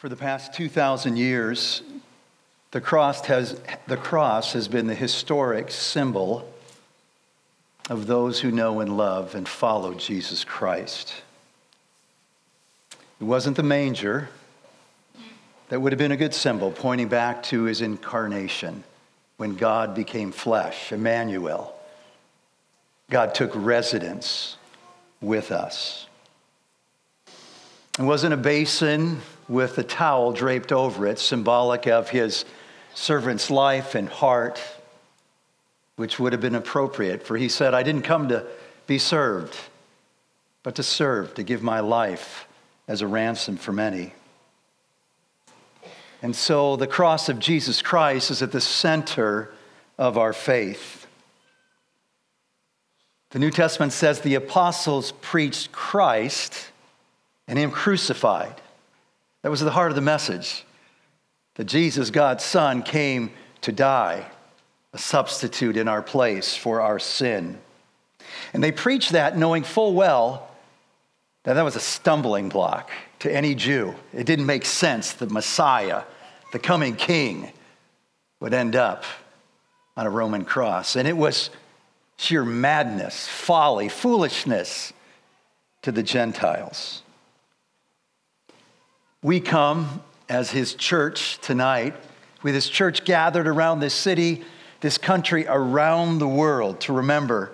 For the past 2,000 years, the cross, has, the cross has been the historic symbol of those who know and love and follow Jesus Christ. It wasn't the manger. That would have been a good symbol pointing back to his incarnation when God became flesh, Emmanuel. God took residence with us. It wasn't a basin with a towel draped over it, symbolic of his servant's life and heart, which would have been appropriate, for he said, I didn't come to be served, but to serve, to give my life as a ransom for many. And so the cross of Jesus Christ is at the center of our faith. The New Testament says the apostles preached Christ and Him crucified. That was the heart of the message that Jesus, God's Son, came to die, a substitute in our place for our sin. And they preached that knowing full well that that was a stumbling block to any Jew. It didn't make sense. The Messiah, the coming king, would end up on a Roman cross. And it was sheer madness, folly, foolishness to the Gentiles. We come as his church tonight, with his church gathered around this city, this country, around the world to remember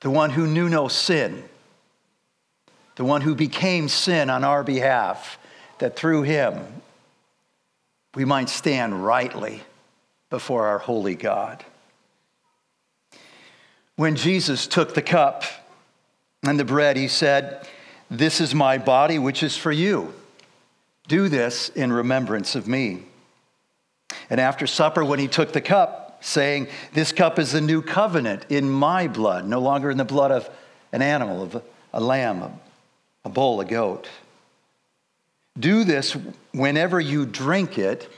the one who knew no sin, the one who became sin on our behalf, that through him we might stand rightly before our holy God. When Jesus took the cup and the bread, he said, This is my body, which is for you. Do this in remembrance of me. And after supper, when he took the cup, saying, This cup is the new covenant in my blood, no longer in the blood of an animal, of a lamb, a bull, a goat. Do this whenever you drink it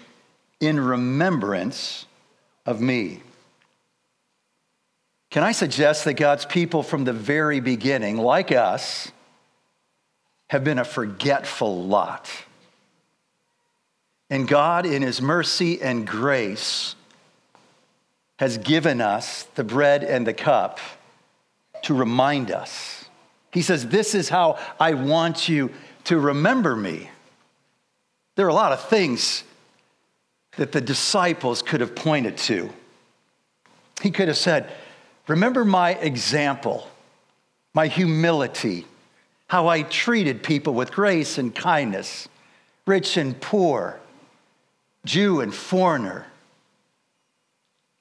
in remembrance of me. Can I suggest that God's people from the very beginning, like us, have been a forgetful lot? And God, in His mercy and grace, has given us the bread and the cup to remind us. He says, This is how I want you to remember me. There are a lot of things that the disciples could have pointed to. He could have said, Remember my example, my humility, how I treated people with grace and kindness, rich and poor, Jew and foreigner,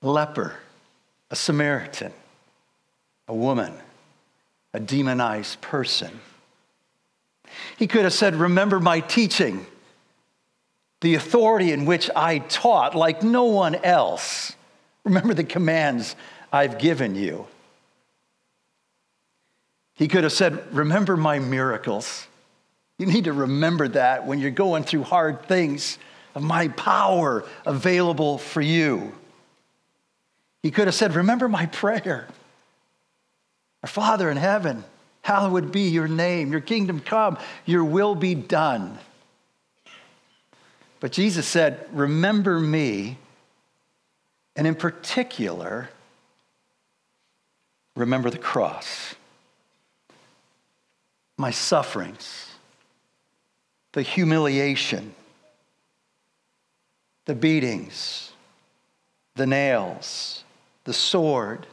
leper, a Samaritan, a woman, a demonized person. He could have said, Remember my teaching, the authority in which I taught like no one else. Remember the commands I've given you. He could have said, Remember my miracles. You need to remember that when you're going through hard things of my power available for you. He could have said, Remember my prayer. Our Father in heaven, hallowed be your name, your kingdom come, your will be done. But Jesus said, Remember me, and in particular, remember the cross, my sufferings, the humiliation the beatings, the nails, the sword,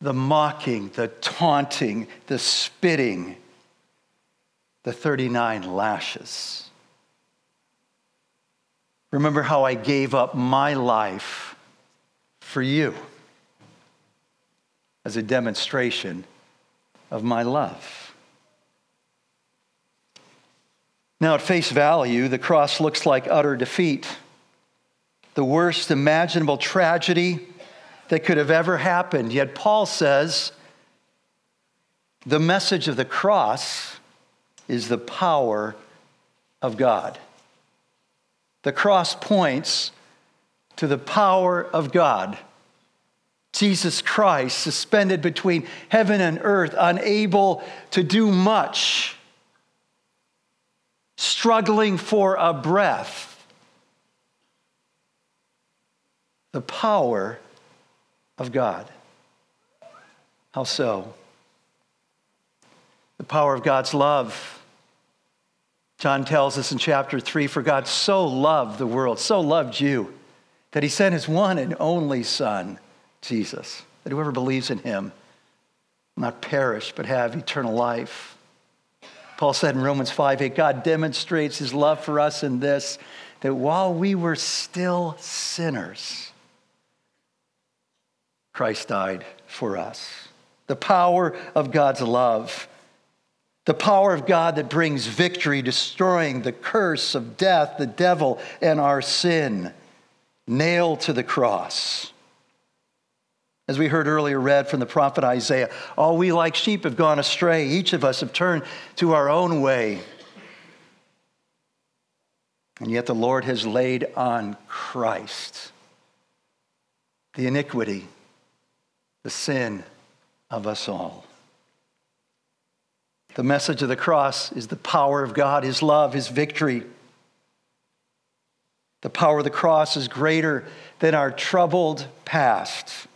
the mocking, the taunting, the spitting, the 39 lashes. Remember how I gave up my life for you as a demonstration of my love. Now, at face value, the cross looks like utter defeat, the worst imaginable tragedy that could have ever happened. Yet, Paul says the message of the cross is the power of God. The cross points to the power of God. Jesus Christ, suspended between heaven and earth, unable to do much struggling for a breath. The power of God. How so? The power of God's love. John tells us in chapter 3 For God so loved the world, so loved you, that he sent his one and only Son, Jesus, that whoever believes in him not perish but have eternal life. Paul said in Romans 5 8, God demonstrates his love for us in this, that while we were still sinners, Christ died for us. The power of God's love. The power of God that brings victory, destroying the curse of death, the devil, and our sin, nailed to the cross. As we heard earlier, read from the prophet Isaiah, all we like sheep have gone astray. Each of us have turned to our own way. And yet the Lord has laid on Christ the iniquity, the sin of us all. The message of the cross is the power of God, His love, His victory. The power of the cross is greater than our troubled past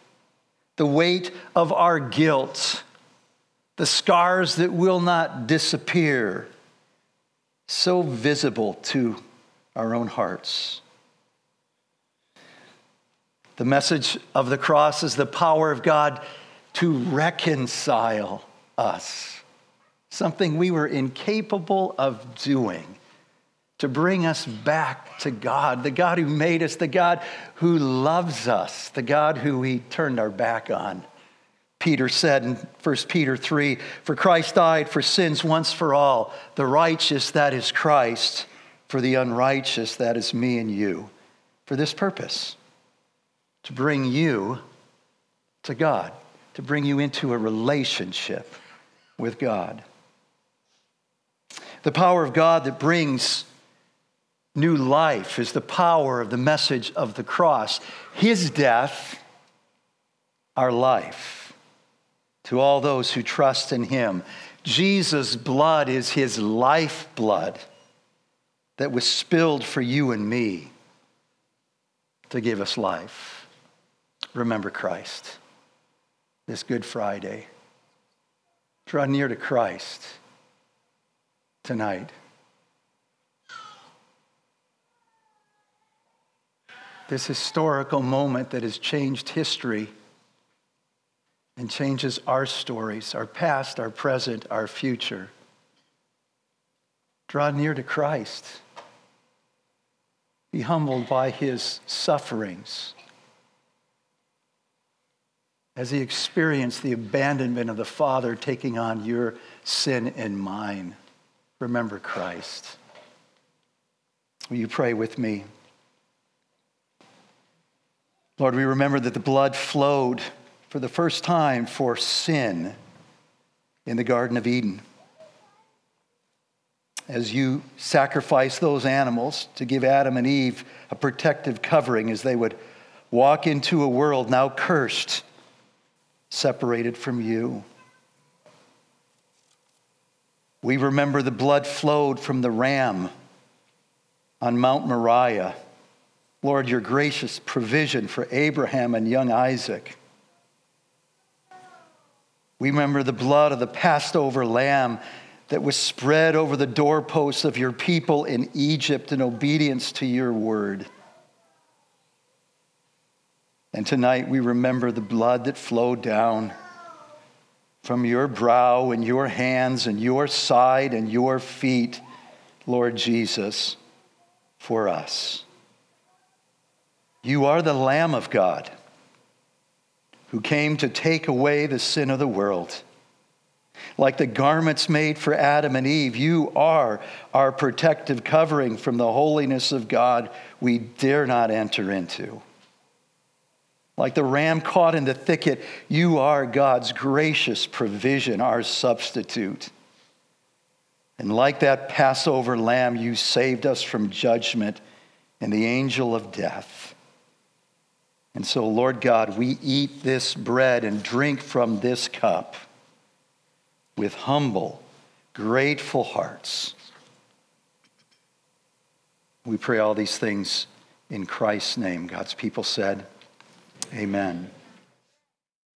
the weight of our guilt, the scars that will not disappear, so visible to our own hearts. The message of the cross is the power of God to reconcile us, something we were incapable of doing to bring us back to God, the God who made us, the God who loves us, the God who we turned our back on. Peter said in 1 Peter 3 For Christ died for sins once for all, the righteous, that is Christ, for the unrighteous, that is me and you, for this purpose to bring you to God, to bring you into a relationship with God. The power of God that brings new life is the power of the message of the cross. His death, our life. To all those who trust in him, Jesus' blood is his life blood that was spilled for you and me to give us life. Remember Christ this Good Friday. Draw near to Christ tonight. This historical moment that has changed history and changes our stories, our past, our present, our future. Draw near to Christ. Be humbled by his sufferings as he experienced the abandonment of the Father taking on your sin and mine. Remember Christ. Will you pray with me? Lord, we remember that the blood flowed for the first time for sin in the Garden of Eden. As you sacrificed those animals to give Adam and Eve a protective covering as they would walk into a world now cursed, separated from you. We remember the blood flowed from the ram on Mount Moriah Lord, your gracious provision for Abraham and young Isaac. We remember the blood of the Passover lamb that was spread over the doorposts of your people in Egypt in obedience to your word. And tonight we remember the blood that flowed down from your brow and your hands and your side and your feet, Lord Jesus, for us. You are the Lamb of God who came to take away the sin of the world. Like the garments made for Adam and Eve, you are our protective covering from the holiness of God we dare not enter into. Like the ram caught in the thicket, you are God's gracious provision, our substitute. And like that Passover lamb, you saved us from judgment and the angel of death. And so, Lord God, we eat this bread and drink from this cup with humble, grateful hearts. We pray all these things in Christ's name. God's people said, Amen.